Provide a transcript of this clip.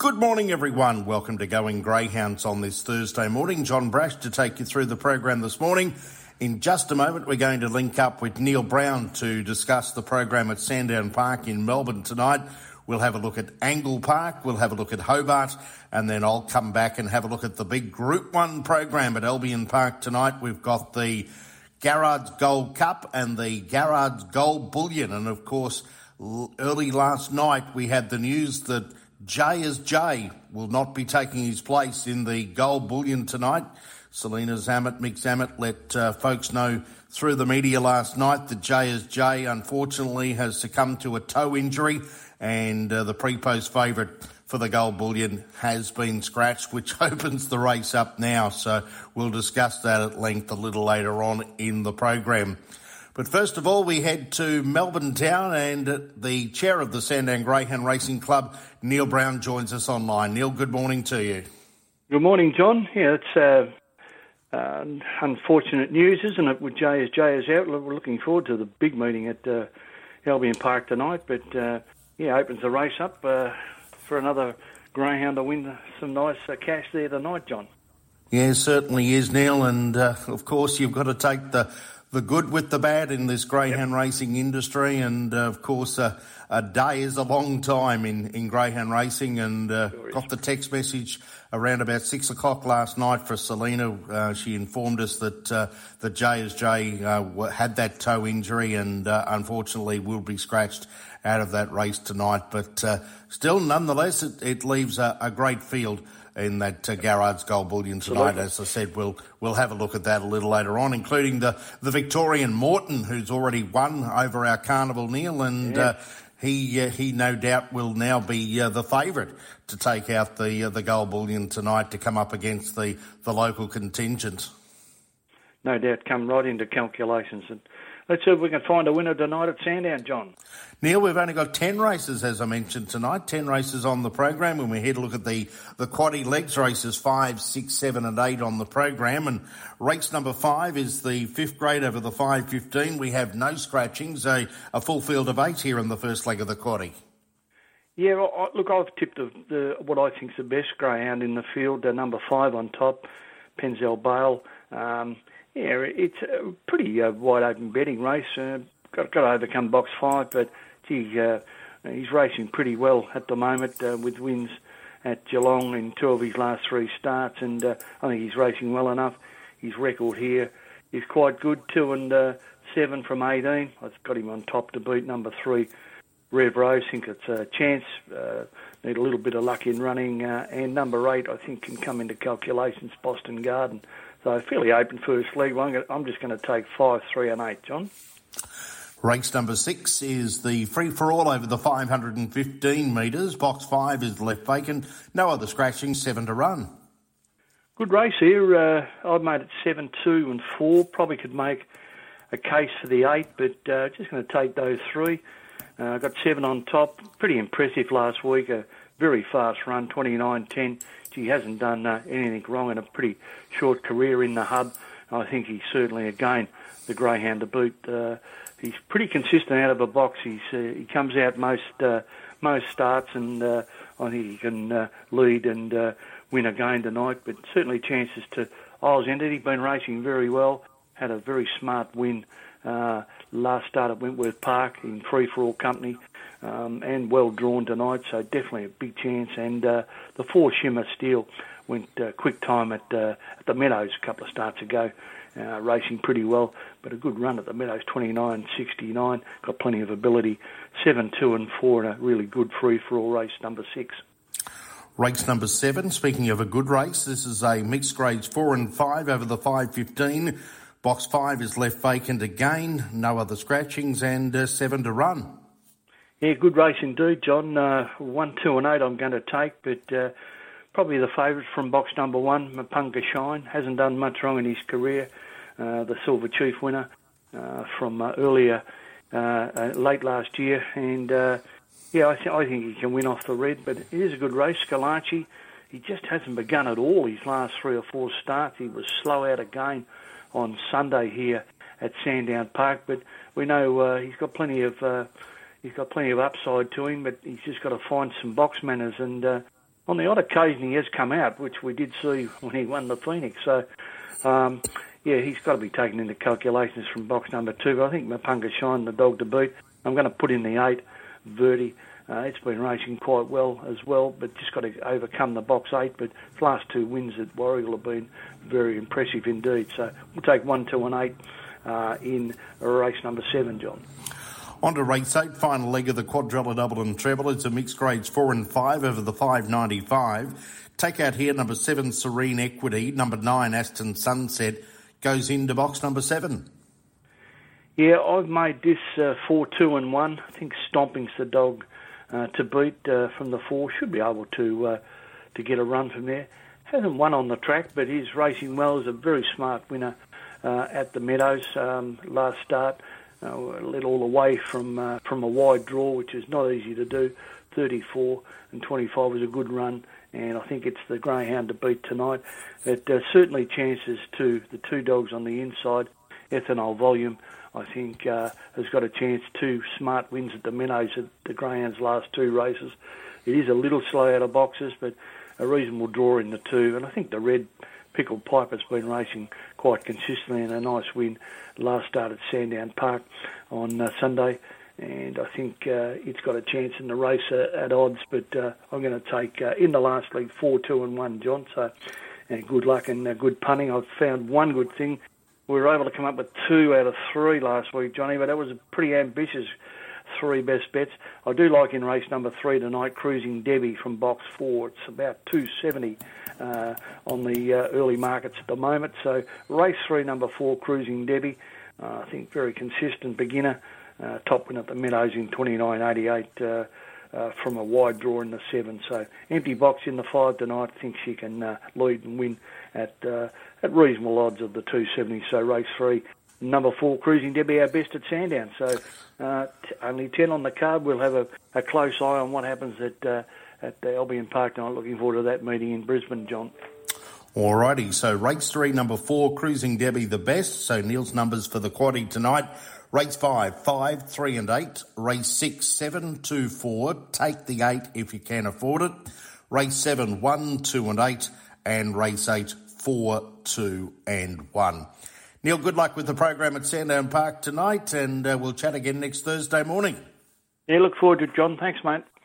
Good morning, everyone. Welcome to Going Greyhounds on this Thursday morning. John Brasch to take you through the program this morning. In just a moment, we're going to link up with Neil Brown to discuss the program at Sandown Park in Melbourne tonight. We'll have a look at Angle Park, we'll have a look at Hobart, and then I'll come back and have a look at the big Group 1 program at Albion Park tonight. We've got the Garrard's Gold Cup and the Garrard's Gold Bullion. And of course, early last night we had the news that Jay as Jay will not be taking his place in the gold bullion tonight. Selena Zammit, Mick Zammit let uh, folks know through the media last night that Jay as Jay unfortunately has succumbed to a toe injury and uh, the pre-post favourite for the gold bullion has been scratched, which opens the race up now. So we'll discuss that at length a little later on in the program. But first of all, we head to Melbourne Town and the chair of the Sandown Greyhound Racing Club, Neil Brown, joins us online. Neil, good morning to you. Good morning, John. Yeah, it's uh, uh, unfortunate news, isn't it, with Jay as Jay is out. We're looking forward to the big meeting at uh, Albion Park tonight, but uh, yeah, opens the race up uh, for another greyhound to win some nice uh, cash there tonight, John. Yeah, certainly is, Neil, and of course you've got to take the the good with the bad in this greyhound yep. racing industry, and uh, of course, uh, a day is a long time in, in greyhound racing. And uh, got the text message around about six o'clock last night for Selena. Uh, she informed us that uh, Jay as uh, had that toe injury, and unfortunately will be scratched out of that race tonight. But still, nonetheless, it, it leaves a, a great field in that uh, Garrard's Gold Bullion tonight. Absolutely. As I said, we'll we'll have a look at that a little later on, including the, the Victorian Morton, who's already won over our Carnival Neil, and yeah. uh, he uh, he no doubt will now be uh, the favourite to take out the uh, the Gold Bullion tonight to come up against the, the local contingent. No doubt, come right into calculations and Let's see if we can find a winner tonight at Sandown, John. Neil, we've only got 10 races, as I mentioned tonight, 10 races on the program. When we're here to look at the, the quaddy legs races, five, six, seven, and 8 on the program. And race number 5 is the fifth grade over the 5.15. We have no scratchings, a, a full field of 8 here in the first leg of the quaddy. Yeah, I, look, I've tipped the, the, what I think is the best greyhound in the field, uh, number 5 on top, Penzel Bale. Um, yeah, it's a pretty uh, wide open betting race. Uh, got, got to overcome box five, but gee, uh, he's racing pretty well at the moment uh, with wins at Geelong in two of his last three starts, and uh, I think he's racing well enough. His record here is quite good, two and uh, seven from 18. I've got him on top to beat number three, Rev Rose. I think it's a chance. Uh, need a little bit of luck in running, uh, and number eight I think can come into calculations. Boston Garden. So fairly open first league. I'm just going to take five, three, and eight, John. Race number six is the free for all over the 515 metres. Box five is left vacant. No other scratching, seven to run. Good race here. Uh, I've made it seven, two, and four. Probably could make a case for the eight, but uh, just going to take those three. I uh, got seven on top. Pretty impressive last week. A very fast run, 29 10 he hasn't done uh, anything wrong in a pretty short career in the hub. I think he's certainly again the greyhound to boot. Uh, he's pretty consistent out of a box. He's uh, he comes out most uh, most starts, and uh, I think he can uh, lead and uh, win again tonight. But certainly chances to Isles Ended. He's been racing very well. Had a very smart win uh, last start at Wentworth Park in free for all company um, and well drawn tonight, so definitely a big chance. And uh, the four Shimmer Steel went uh, quick time at, uh, at the Meadows a couple of starts ago, uh, racing pretty well, but a good run at the Meadows, 29.69, got plenty of ability. 7, 2 and 4 in a really good free-for-all race, number 6. Race number seven. Speaking of a good race, this is a mixed grades four and five over the five fifteen. Box five is left vacant again. No other scratchings and uh, seven to run. Yeah, good race indeed, John. Uh, one, two, and eight I'm going to take, but uh, probably the favourite from box number one, Mapunga Shine. Hasn't done much wrong in his career. Uh, the Silver Chief winner uh, from uh, earlier, late last year. And yeah, I, th- I think he can win off the red, but it is a good race. Scalacci, he just hasn't begun at all his last three or four starts. He was slow out again on Sunday here at Sandown Park, but we know he's got plenty of he's got plenty of upside to him, but he's just got to find some box manners. And uh, on the odd occasion he has come out, which we did see when he won the Phoenix. So, um, yeah, he's got to be taken into calculations from box number two. But I think Mapunga Shine, the dog to beat. I'm going to put in the eight, Verdi. Uh, it's been racing quite well as well, but just got to overcome the box eight. But the last two wins at Warragul have been very impressive indeed. So we'll take one, two, and eight uh, in race number seven, John. On to race eight, final leg of the quadrella double and treble. It's a mixed grades four and five over the 595. Take out here number seven, Serene Equity. Number nine, Aston Sunset, goes into box number seven. Yeah, I've made this uh, four, two, and one. I think Stomping's the dog uh, to beat uh, from the four. Should be able to uh, to get a run from there. Hasn't won on the track, but he's racing well. He's a very smart winner uh, at the Meadows um, last start. Uh, led all the way from uh, from a wide draw, which is not easy to do. 34 and 25 was a good run, and I think it's the greyhound to beat tonight. It certainly chances to the two dogs on the inside. Ethanol volume I think uh, has got a chance. Two smart wins at the Minnows at the Greyhounds' last two races. It is a little slow out of boxes, but a reasonable draw in the two. And I think the red pickled pipe has been racing quite consistently and a nice win last start at Sandown Park on uh, Sunday. And I think uh, it's got a chance in the race uh, at odds, but uh, I'm going to take uh, in the last league four, two, and one, John. So, and good luck and uh, good punting. I've found one good thing we were able to come up with two out of three last week, Johnny, but that was a pretty ambitious three best bets. I do like in race number three tonight, Cruising Debbie from box four. It's about 270 uh, on the uh, early markets at the moment. So race three, number four, Cruising Debbie. Uh, I think very consistent beginner. Uh, top win at the Meadows in 29.88 uh, from a wide draw in the seven. So empty box in the five tonight. Think she can uh, lead and win at uh, at reasonable odds of the 270. So race three, number four, Cruising Debbie, our best at Sandown. So uh, t- only 10 on the card. We'll have a, a close eye on what happens at uh, at Albion Park tonight. Looking forward to that meeting in Brisbane, John. Alrighty, so race three, number four, Cruising Debbie, the best. So Neil's numbers for the quaddy tonight. Race five, five, three, and eight. Race six, seven, two, four. Take the eight if you can afford it. Race seven, one, two, and eight. And race eight, four, two, and one. Neil, good luck with the program at Sandown Park tonight, and uh, we'll chat again next Thursday morning. Yeah, look forward to it, John. Thanks, mate.